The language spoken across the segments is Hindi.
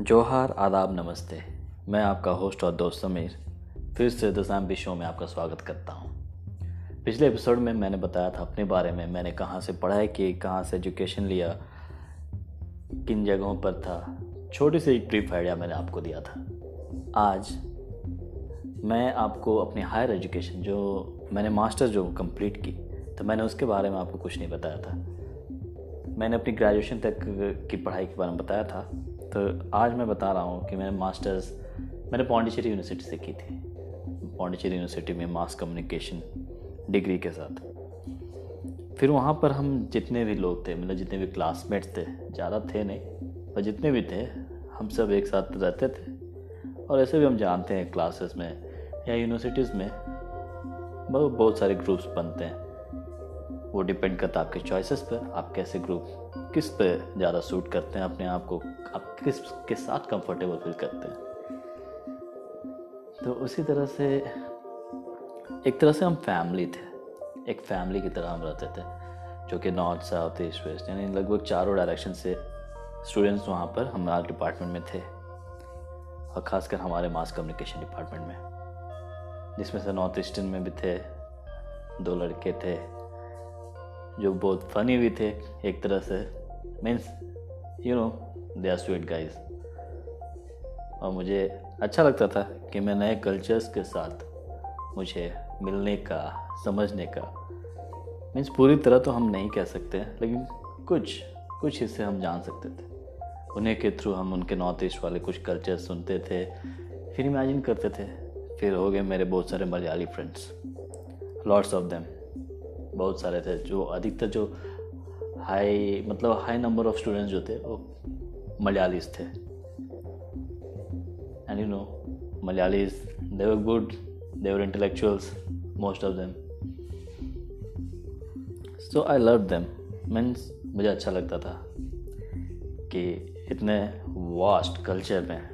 जोहार, आदाब, नमस्ते। मैं आपका होस्ट और दोस्त समीर। फिर से दसाम्बी शो में आपका स्वागत करता हूँ। पिछले एपिसोड में मैंने बताया था अपने बारे में। मैंने कहाँ से पढ़ाई की, कहाँ से एजुकेशन लिया, किन जगहों पर था। छोटी सी ट्रिप आइडिया मैंने आपको दिया था। आज मैं आपको अपनी हायर एजुकेशन जो मैंने मास्टर जो कंप्लीट की तो मैंने उसके बारे में आपको कुछ नहीं बताया था। मैंने अपनी ग्रेजुएशन तक की पढ़ाई के बारे में बताया था। तो आज मैं बता रहा हूँ कि मैंने मास्टर्स मैंने पौंडीचेरी यूनिवर्सिटी से की थी। पौंडीचेरी यूनिवर्सिटी में मास कम्युनिकेशन डिग्री के साथ। फिर वहाँ पर हम जितने भी लोग थे मतलब जितने भी क्लासमेट्स थे, ज़्यादा थे नहीं, पर जितने भी थे, हम सब एक साथ रहते थे। और ऐसे भी हम जानते हैं क्लासेस में या यूनिवर्सिटीज़ में, बहुत बहुत सारे ग्रुप्स बनते हैं। वो डिपेंड करता है आपके चॉइसेस पर आप कैसे ग्रुप किस पे ज़्यादा सूट करते हैं अपने आप को, आप किस के साथ कंफर्टेबल फील करते हैं। तो उसी तरह से, एक तरह से हम फैमिली थे, एक फैमिली की तरह हम रहते थे, जो कि नॉर्थ साउथ ईस्ट वेस्ट यानी लगभग चारों डायरेक्शन से स्टूडेंट्स वहाँ पर हमारे डिपार्टमेंट में थे, और ख़ासकर हमारे मास कम्युनिकेशन डिपार्टमेंट में, जिसमें से नॉर्थ ईस्टर्न में भी थे, दो लड़के थे जो बहुत फनी भी थे, एक तरह से means you know they are sweet guys और मुझे अच्छा लगता था कि मैं नए कल्चर्स के साथ मुझे मिलने का, समझने का मीन्स पूरी तरह तो हम नहीं कह सकते, लेकिन कुछ कुछ हिस्से हम जान सकते थे। उन्हें के थ्रू हम उनके नॉर्थ ईस्ट वाले कुछ कल्चर सुनते थे, फिर इमेजिन करते थे। फिर हो गए मेरे बहुत सारे Malayali friends lots of them बहुत सारे थे, जो अधिकतर जो हाई मतलब हाई नंबर ऑफ़ स्टूडेंट्स जो थे, वो मलयालीज थे। And you know Malayalis they were good they were intellectuals most of them so I love them means मुझे अच्छा लगता था कि इतने वास्ट कल्चर में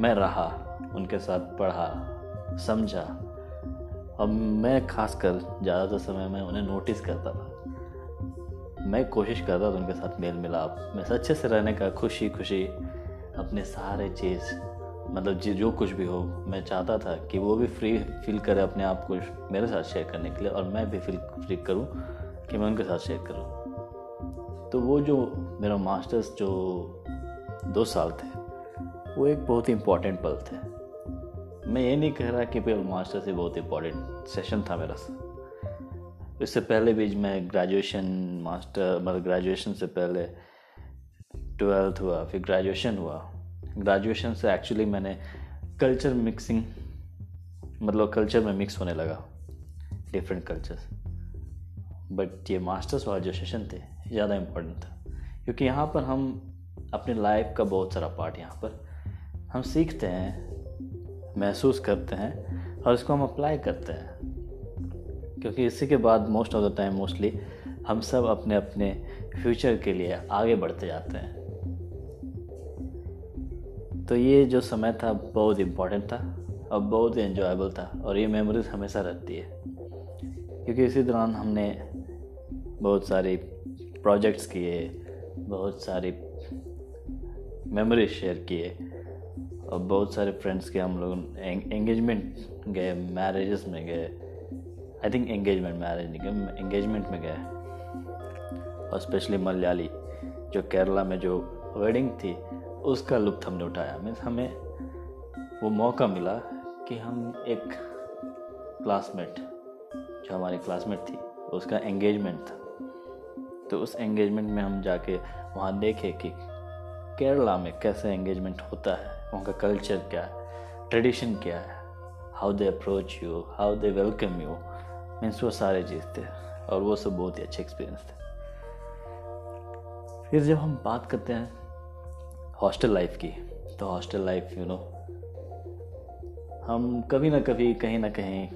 मैं रहा, उनके साथ पढ़ा, समझा। और मैं खासकर ज़्यादातर समय में उन्हें नोटिस करता था। मैं कोशिश करता था उनके साथ मेल मिलाप मैं अच्छे से रहने का खुशी खुशी अपने सारे चीज़ मतलब जो जो कुछ भी हो, मैं चाहता था कि वो भी फ्री फील करे अपने आप को मेरे साथ शेयर करने के लिए और मैं भी फील फ्री करूँ कि मैं उनके साथ शेयर करूँ। तो वो जो मेरा मास्टर्स जो दो साल थे, वो एक बहुत ही इम्पोर्टेंट पल थे। मैं ये नहीं कह रहा कि भाई मास्टर से बहुत इम्पोर्टेंट सेशन था मेरा इससे पहले भी मैं ग्रेजुएशन मास्टर मतलब ग्रेजुएशन से पहले ट्वेल्थ हुआ, फिर ग्रेजुएशन हुआ। ग्रेजुएशन से एक्चुअली मैंने कल्चर मिक्सिंग मतलब कल्चर में मिक्स होने लगा डिफरेंट कल्चर्स बट ये मास्टर्स वाला जो सेशन थे, ज़्यादा इम्पोर्टेंट था। क्योंकि यहाँ पर हम अपने लाइफ का बहुत सारा पार्ट यहाँ पर, हम सीखते हैं महसूस करते हैं और इसको हम अप्लाई करते हैं। क्योंकि इसी के बाद most of the time mostly हम सब अपने अपने फ्यूचर के लिए आगे बढ़ते जाते हैं। तो ये जो समय था, बहुत इंपॉर्टेंट था और बहुत ही इन्जॉयबल था और ये मेमोरीज हमेशा रहती है। क्योंकि इसी दौरान हमने बहुत सारी प्रोजेक्ट्स किए, बहुत सारी मेमोरीज शेयर किए। और बहुत सारे फ्रेंड्स के हम लोग एंगेजमेंट गए मैरिजेस में गए। आई थिंक एंगेजमेंट मैरिज नहीं गए एंगेजमेंट में गए। और स्पेशली मलयाली जो केरला में जो वेडिंग थी, उसका लुत्फ हमने उठाया। मीन्स हमें वो मौका मिला कि हम एक क्लासमेट जो हमारी क्लासमेट थी, उसका एंगेजमेंट था। तो उस एंगेजमेंट में हम जाके वहाँ देखे कि केरला में कैसे एंगेजमेंट होता है। वहाँ का कल्चर क्या है? ट्रेडिशन क्या है? How they approach you how they welcome you means वो सारे चीज़ थे और वो सब बहुत ही अच्छे एक्सपीरियंस थे। फिर जब हम बात करते हैं हॉस्टल लाइफ की तो हॉस्टल लाइफ यू नो हम कभी ना कभी, कहीं ना कहीं,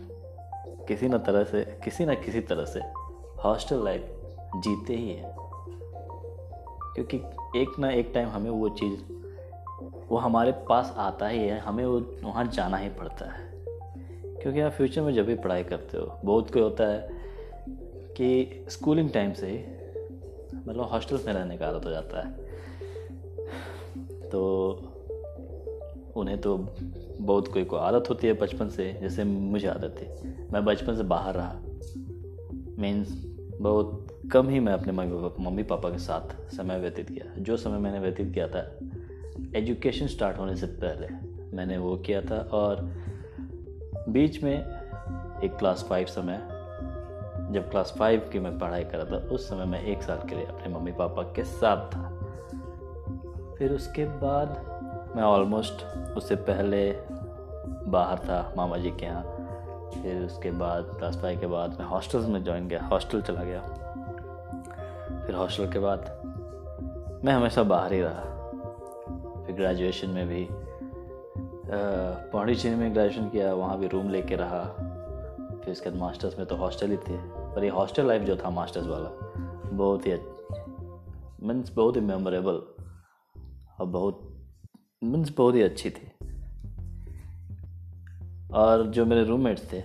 किसी न तरह से, किसी ना किसी तरह से हॉस्टल लाइफ जीते ही हैं। क्योंकि एक ना एक टाइम हमें वो चीज़ वो हमारे पास आता ही है, हमें वो वहाँ जाना ही पड़ता है। क्योंकि आप फ्यूचर में जब भी पढ़ाई करते हो, बहुत कोई होता है कि स्कूलिंग टाइम से ही मतलब हॉस्टल्स में रहने का आदत हो जाता है। तो उन्हें तो बहुत कोई को आदत होती है बचपन से, जैसे मुझे आदत थी। मैं बचपन से बाहर रहा। मीन्स बहुत कम ही मैं अपने मम्मी पापा के साथ समय व्यतीत किया। जो समय मैंने व्यतीत किया था एजुकेशन स्टार्ट होने से पहले मैंने वो किया था और बीच में एक क्लास फाइव समय, जब क्लास फाइव की मैं पढ़ाई कर रहा था, उस समय मैं एक साल के लिए अपने मम्मी पापा के साथ था। फिर उसके बाद मैं ऑलमोस्ट उससे पहले बाहर था मामा जी के यहाँ। फिर उसके बाद, क्लास फाइव के बाद मैं हॉस्टल्स में ज्वाइन गया, हॉस्टल चला गया। फिर हॉस्टल के बाद मैं हमेशा बाहर ही रहा। फिर ग्रेजुएशन में भी पौड़ी में ग्रेजुएशन किया, वहाँ भी रूम लेके रहा। फिर उसके बाद मास्टर्स में तो हॉस्टल ही थे। पर ये हॉस्टल लाइफ जो था मास्टर्स वाला, बहुत ही मीन्स बहुत ही मेमोरेबल और बहुत मीन्स बहुत ही अच्छी थी। और जो मेरे रूममेट्स थे,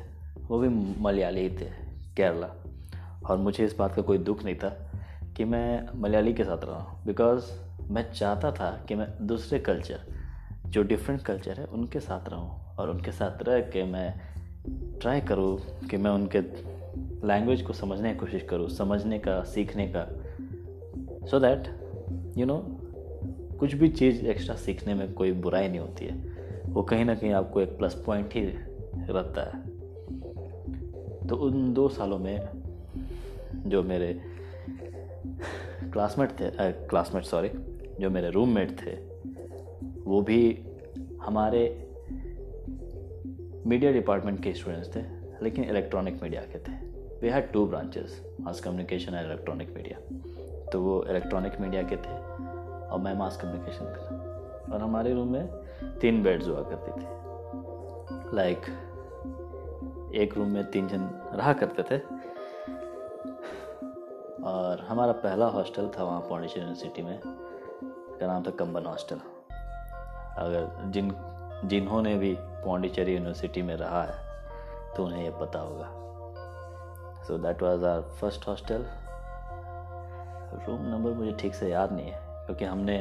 वो भी मलयाली ही थे, केरला। और मुझे इस बात का कोई दुख नहीं था कि मैं मलयाली के साथ रहा बिकॉज़ मैं चाहता था कि मैं दूसरे कल्चर जो डिफरेंट कल्चर है, उनके साथ रहूँ और उनके साथ रह के मैं ट्राई करूँ कि मैं उनके लैंग्वेज को समझने की कोशिश करूँ, समझने का, सीखने का। सो दैट यू नो कुछ भी चीज़ एक्स्ट्रा सीखने में कोई बुराई नहीं होती है। वो कहीं ना कहीं आपको एक प्लस पॉइंट ही रहता है। तो उन दो सालों में जो मेरे क्लासमेट थे क्लासमेट सॉरी जो मेरे रूममेट थे वो भी हमारे मीडिया डिपार्टमेंट के स्टूडेंट्स थे लेकिन इलेक्ट्रॉनिक मीडिया के थे। We had two branches mass communication and electronic media तो वो इलेक्ट्रॉनिक मीडिया के थे और मैं मास कम्युनिकेशन कर और हमारे रूम में तीन बेड्स हुआ करती थी। लाइक like, एक रूम में तीन जन रहा करते थे। और हमारा पहला हॉस्टल था वहाँ पौंडीचेरी यूनिवर्सिटी में। का नाम था कंबन हॉस्टल। अगर जिन, जिन्होंने भी पौंडीचेरी यूनिवर्सिटी में रहा है तो उन्हें ये पता होगा। So that was our first hostel room number मुझे ठीक से याद नहीं है, क्योंकि हमने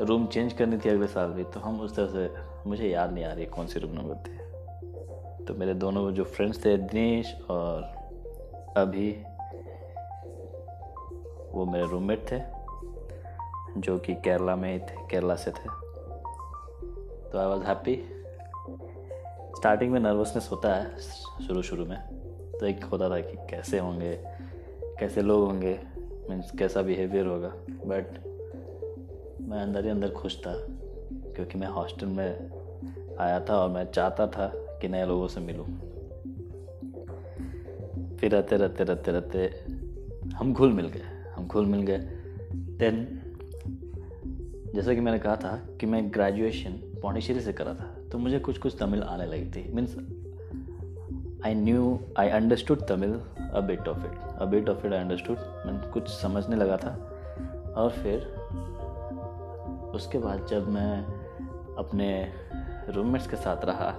रूम चेंज करनी थी अगले साल भी तो हम उस तरह से, मुझे याद नहीं आ रही कौन सी रूम नंबर थे। तो मेरे दोनों जो फ्रेंड्स थे, दिनेश और अभी, वो मेरे रूममेट थे। जो कि केरला में ही थे, केरला से थे। तो आई वॉज़ हैप्पी स्टार्टिंग में नर्वसनेस होता है, शुरू शुरू में। तो एक होता था कि कैसे होंगे, कैसे लोग होंगे मीन्स कैसा बिहेवियर होगा। बट मैं अंदर ही अंदर खुश था, क्योंकि मैं हॉस्टल में आया था और मैं चाहता था कि नए लोगों से मिलूं। फिर रहते रहते रहते रहते हम घुल मिल गए। हम घुल मिल गए। देन जैसा कि मैंने कहा था कि मैं ग्रेजुएशन पौंडीचेरी से करा था तो मुझे कुछ कुछ तमिल आने लगी थी। Means I knew I understood Tamil a bit of it a bit of it I understood मैं कुछ समझने लगा था। और फिर, उसके बाद जब मैं अपने रूममेट्स के साथ रहा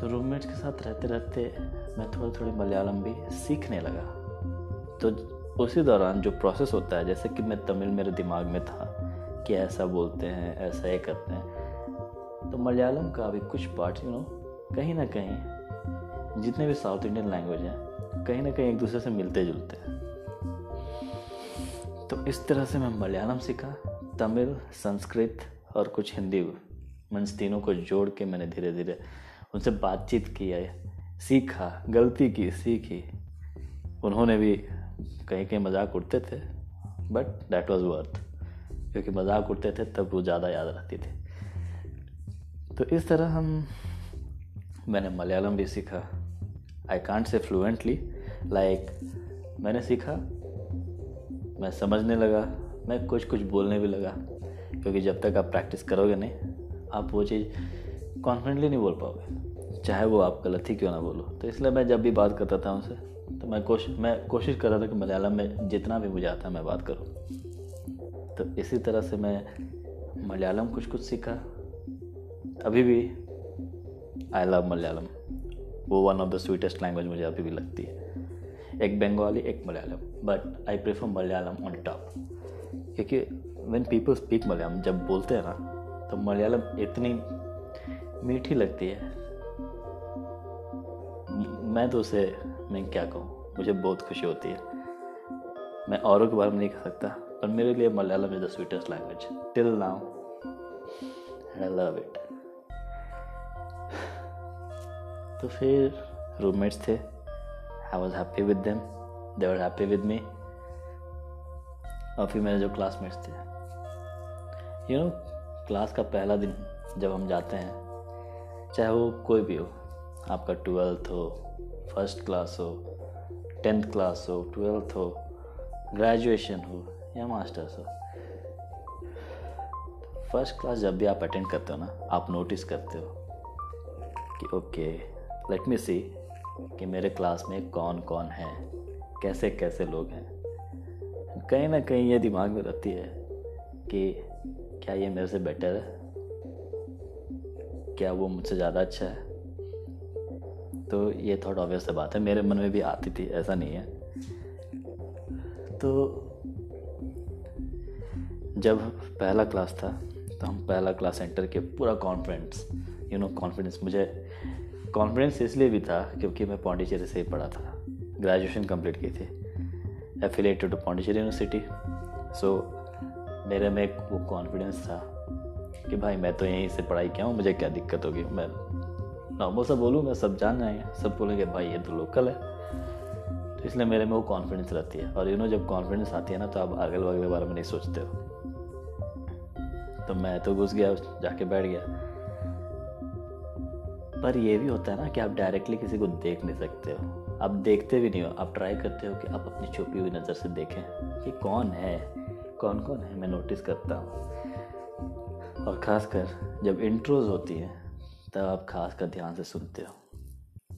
तो रूममेट्स के साथ रहते रहते मैं थोड़ी थोड़ी मलयालम भी सीखने लगा। तो उसी दौरान जो प्रोसेस होता है, जैसे कि मैं तमिल मेरे दिमाग में था कि ऐसा बोलते हैं, ऐसा ये करते हैं। तो मलयालम का भी कुछ पार्ट यू नो कहीं ना कहीं जितने भी साउथ इंडियन लैंग्वेज हैं, कहीं ना कहीं एक दूसरे से मिलते जुलते हैं। तो इस तरह से मैं मलयालम सीखा, तमिल, संस्कृत और कुछ हिंदी मीन्स तीनों को जोड़ के मैंने धीरे धीरे उनसे बातचीत की है सीखा, गलती की, सीखी। उन्होंने भी कहीं कहीं मज़ाक उड़ते थे बट डैट वॉज़ वर्थ क्योंकि मज़ाक उड़ते थे, तब वो ज़्यादा याद रहती थी। तो इस तरह हम, मैंने मलयालम भी सीखा। I can't say fluently like मैंने सीखा, मैं समझने लगा, मैं कुछ कुछ बोलने भी लगा, क्योंकि जब तक आप प्रैक्टिस करोगे नहीं, आप वो चीज़ कॉन्फिडेंटली नहीं बोल पाओगे, चाहे वो आप गलत ही क्यों ना बोलो। तो इसलिए मैं जब भी बात करता था उनसे तो मैं कोशिश मैं कोशिश कर रहा था कि मलयालम में जितना भी मुझे आता है मैं बात करूँ। तो इसी तरह से मैं मलयालम कुछ कुछ सीखा। अभी भी आई लव मलयालम। वो one of the sweetest language मुझे अभी भी लगती है। एक बंगाली, एक Malayalam. But I prefer Malayalam on top क्योंकि व्हेन पीपल स्पीक मलयालम, जब बोलते हैं ना तो मलयालम इतनी मीठी लगती है। मैं तो उसे, मैं क्या कहूँ, मुझे बहुत खुशी होती है। मैं औरों के बारे में नहीं कह सकता। पर मेरे लिए Malayalam is the sweetest language till now I love it तो फिर रूममेट्स थे. I was happy with them they were happy with me और फिर मेरे जो क्लासमेट्स थे. यू नो क्लास का पहला दिन जब हम जाते हैं, चाहे वो कोई भी हो, आपका ट्वेल्थ हो फ़र्स्ट क्लास हो टेंथ क्लास हो ट्वेल्थ हो ग्रेजुएशन हो या मास्टर्स हो फ़र्स्ट क्लास जब भी आप अटेंड करते हो ना, आप नोटिस करते हो कि ओके लेट मी सी कि मेरे क्लास में कौन कौन है कैसे कैसे लोग हैं। कहीं ना कहीं ये दिमाग में रहती है कि क्या ये मेरे से बेटर है? क्या वो मुझसे ज़्यादा अच्छा है? तो ये थोड़ा ऑब्वियस बात है, मेरे मन में भी आती थी, ऐसा नहीं है। तो जब पहला क्लास था तो हम पहला क्लास एंटर के पूरा कॉन्फिडेंस यू नो कॉन्फिडेंस मुझे कॉन्फिडेंस इसलिए भी था क्योंकि मैं पौंडीचेरी से ही पढ़ा था। ग्रेजुएशन कंप्लीट की थी। Affiliated to Pondicherry university so मेरे में वो कॉन्फिडेंस था कि भाई मैं तो यहीं से पढ़ाई किया हूँ, मुझे क्या दिक्कत होगी? मैं नॉर्मल सा बोलूँगा सब जान जाएँगे सब बोलेंगे, भाई, ये तो लोकल है। तो इसलिए मेरे में वो कॉन्फिडेंस रहती है। और यू नो जब कॉन्फिडेंस आती है ना तो आप अगल बगल के बारे में नहीं सोचते हो। तो मैं तो घुस गया, जाके बैठ गया। पर ये भी होता है ना कि आप डायरेक्टली किसी को देख नहीं सकते हो। आप देखते भी नहीं हो। आप ट्राई करते हो कि आप अपनी छुपी हुई नज़र से देखें। कि कौन है? कौन कौन है? मैं नोटिस करता हूँ। और ख़ासकर जब इंट्रोज होती हैं, तब आप खास कर ध्यान से सुनते हो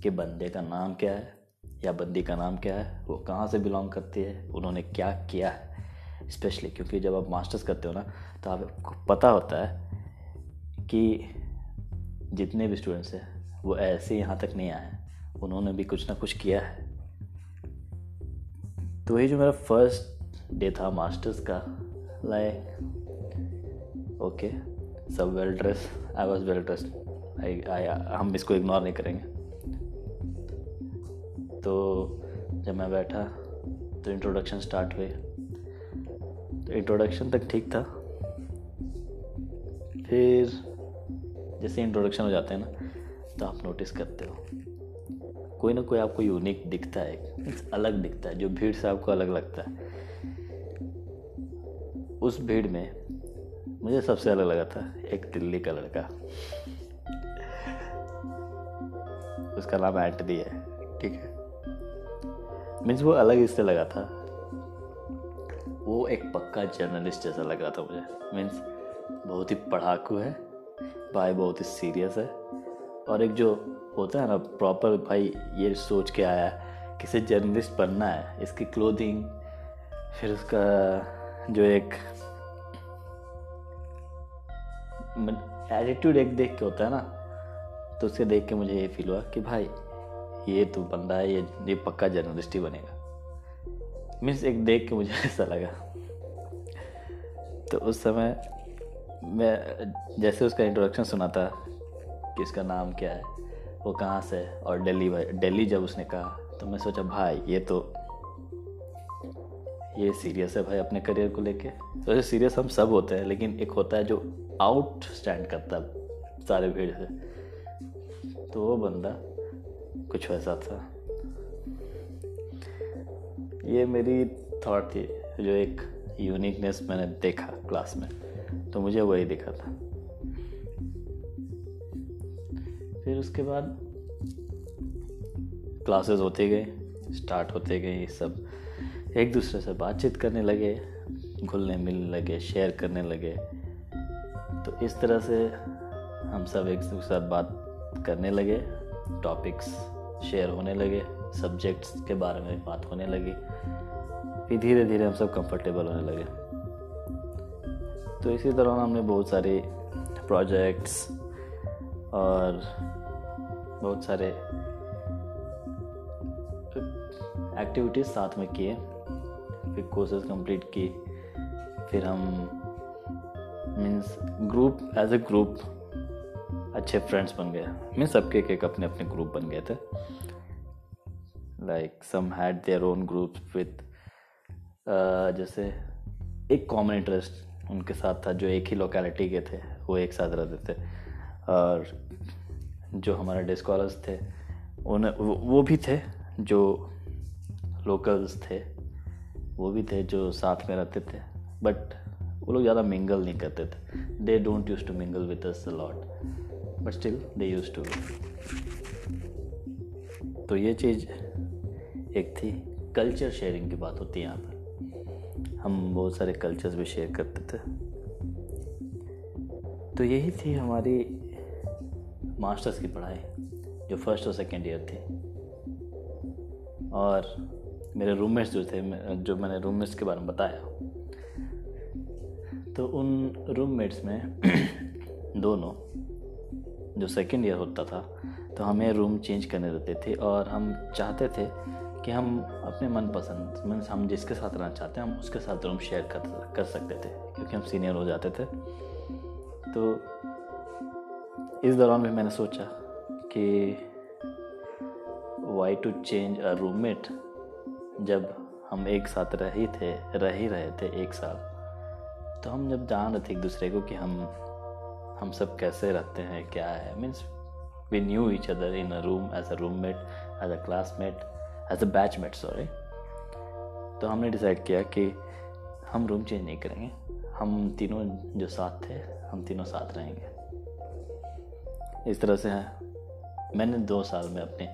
कि बंदे का नाम क्या है? या बंदी का नाम क्या है? वो कहाँ से बिलोंग करती है? उन्होंने क्या किया है? स्पेशली क्योंकि जब आप मास्टर्स करते हो ना तो आपको पता होता है कि जितने भी स्टूडेंट्स हैं, वो ऐसे यहाँ तक नहीं आए उन्होंने भी कुछ ना कुछ किया है। तो वही जो मेरा फ़र्स्ट डे था मास्टर्स का लाइक ओके सब well dress I was well dress I I हम इसको इग्नोर नहीं करेंगे। तो जब मैं बैठा तो इंट्रोडक्शन स्टार्ट तो इंट्रोडक्शन तक ठीक था। फिर जैसे इंट्रोडक्शन हो जाते हैं ना तो आप नोटिस करते हो। कोई ना कोई आपको यूनिक दिखता है। मीन्स अलग दिखता है। जो भीड़ से आपको अलग लगता है। उस भीड़ में मुझे सबसे अलग लगा था एक दिल्ली का। लड़का उसका नाम एंटनी है। ठीक है। मीन्स वो अलग इससे लगा था। वो एक पक्का जर्नलिस्ट जैसा लग रहा था मुझे। मीन्स बहुत ही पढ़ाकू है, भाई बहुत ही सीरियस है। और एक जो होता है ना प्रॉपर भाई ये सोच के आया, किसे जर्नलिस्ट बनना है, इसकी क्लोथिंग फिर उसका जो एक एटीट्यूड एक देख के होता है ना तो उसे देख के मुझे ये फील हुआ कि भाई, ये तो बंदा है, ये ये पक्का जर्नलिस्ट ही बनेगा। मीन्स एक देख के मुझे ऐसा लगा। तो उस समय मैं, जैसे उसका इंट्रोडक्शन सुना था कि इसका नाम क्या है, वो कहाँ से और दिल्ली दिल्ली जब उसने कहा तो मैं सोचा, भाई, ये तो ये सीरियस है भाई अपने करियर को लेके। तो ऐसे सीरियस हम सब होते हैं, लेकिन एक होता है जो आउट स्टैंड करता है, सारे भीड़ से। तो वो बंदा कुछ वैसा था। ये मेरी थॉट थी, जो एक यूनिकनेस मैंने देखा क्लास में तो मुझे वही दिखा था। फिर उसके बाद क्लासेस होते गए स्टार्ट होते गए सब एक दूसरे से बातचीत करने लगे, घुलने मिलने लगे शेयर करने लगे। तो इस तरह से हम सब एक दूसरे साथ बात करने लगे टॉपिक्स शेयर होने लगे सब्जेक्ट्स के बारे में बात होने लगी, फिर धीरे धीरे हम सब कंफर्टेबल होने लगे। तो इसी दौरान हमने बहुत सारे प्रोजेक्ट्स और बहुत सारे एक्टिविटीज़ साथ में किए, फिर कोर्सेज कंप्लीट की, फिर हम means group as a group अच्छे फ्रेंड्स बन गए। मीन्स सबके एक एक अपने अपने ग्रुप बन गए थे। Like some had their own group with जैसे एक कॉमन इंटरेस्ट उनके साथ था, जो एक ही लोकेलिटी के थे, वो एक साथ रहते थे। और जो हमारे डे स्कॉलर्स थे, उन, वो भी थे, जो लोकल्स थे, वो भी थे जो साथ में रहते थे। बट वो लोग ज़्यादा मिंगल नहीं करते थे। They don't use to mingle with us lot but still they use to तो ये चीज़ एक थी कल्चर शेयरिंग की बात होती है यहाँ पर। हम बहुत सारे कल्चर्स भी शेयर करते थे। तो यही थी हमारी मास्टर्स की पढ़ाई, जो फ़र्स्ट और सेकेंड ईयर थी। और मेरे रूममेट्स जो थे, जो मैंने रूममेट्स के बारे में बताया। तो उन रूममेट्स में दोनों जो सेकेंड ईयर होता था तो हमें रूम चेंज करने रहते थे और हम चाहते थे कि हम अपने मन पसंद मीन्स हम जिसके साथ रहना चाहते हैं, हम उसके साथ रूम शेयर कर कर सकते थे, क्योंकि हम सीनियर हो जाते थे। तो इस दौरान भी मैंने सोचा कि why to change a roommate जब हम एक साथ रह थे, रह ही रहे थे एक साल। तो हम जब जान रहे थे एक दूसरे को कि हम हम सब कैसे रहते हैं, क्या है? Means we knew each other in a room as a roommate as a classmate as a batchmate sorry तो हमने डिसाइड किया कि हम रूम चेंज नहीं करेंगे। हम तीनों जो साथ थे, हम तीनों साथ रहेंगे। इस तरह से है। मैंने दो साल में अपने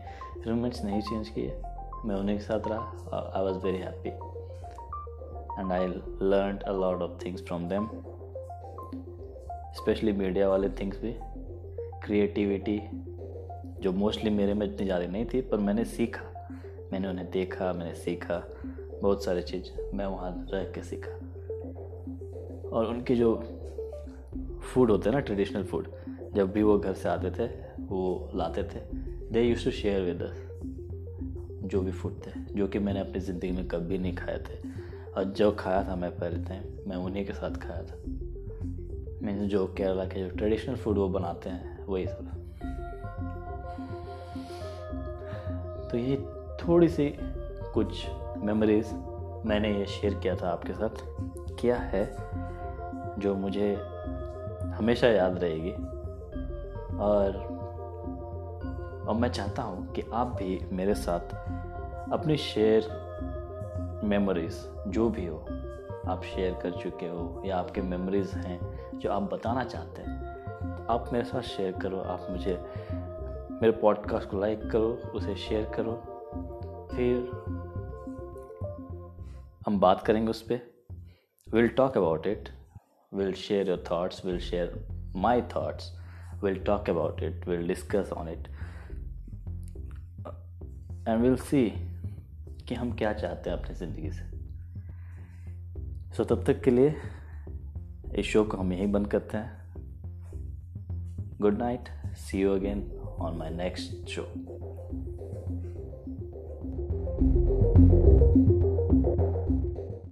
रूममेट्स नहीं चेंज किए। मैं उन्हीं के साथ रहा I was very happy and I learn a lot of things from them specially media वाले थिंग्स भी क्रिएटिविटी जो मोस्टली मेरे में इतनी ज़्यादा नहीं थी, पर मैंने सीखा। मैंने उन्हें देखा, मैंने सीखा। बहुत सारी चीज़ मैं वहाँ रह के सीखा। और उनके जो फ़ूड होते हैं ना ट्रेडिशनल फ़ूड जब भी वो घर से आते थे, वो लाते थे। They use to share with us जो भी फ़ूड थे, जो कि मैंने अपनी ज़िंदगी में कभी नहीं खाए थे। और जो खाया था मैं पहले टाइम मैं उन्हीं के साथ खाया था। मीन्स जो केरला के जो ट्रेडिशनल फ़ूड वो बनाते हैं, वही सब। तो ये थोड़ी सी कुछ मेमोरीज मैंने ये शेयर किया था आपके साथ। क्या है जो मुझे हमेशा याद रहेगी? और और मैं चाहता हूँ कि आप भी मेरे साथ अपनी शेयर मेमोरीज जो भी हो, आप शेयर कर चुके हो या आपके मेमोरीज हैं जो आप बताना चाहते हैं आप मेरे साथ शेयर करो आप मुझे मेरे पॉडकास्ट को लाइक करो उसे शेयर करो फिर हम बात करेंगे उस पर will talk about it will share your thoughts will share my thoughts will talk about it will discuss on it and will see कि हम क्या चाहते हैं अपनी ज़िंदगी से सो। So, तब तक के लिए इस शो को हम यहीं बंद करते हैं। Good night see you again on my next show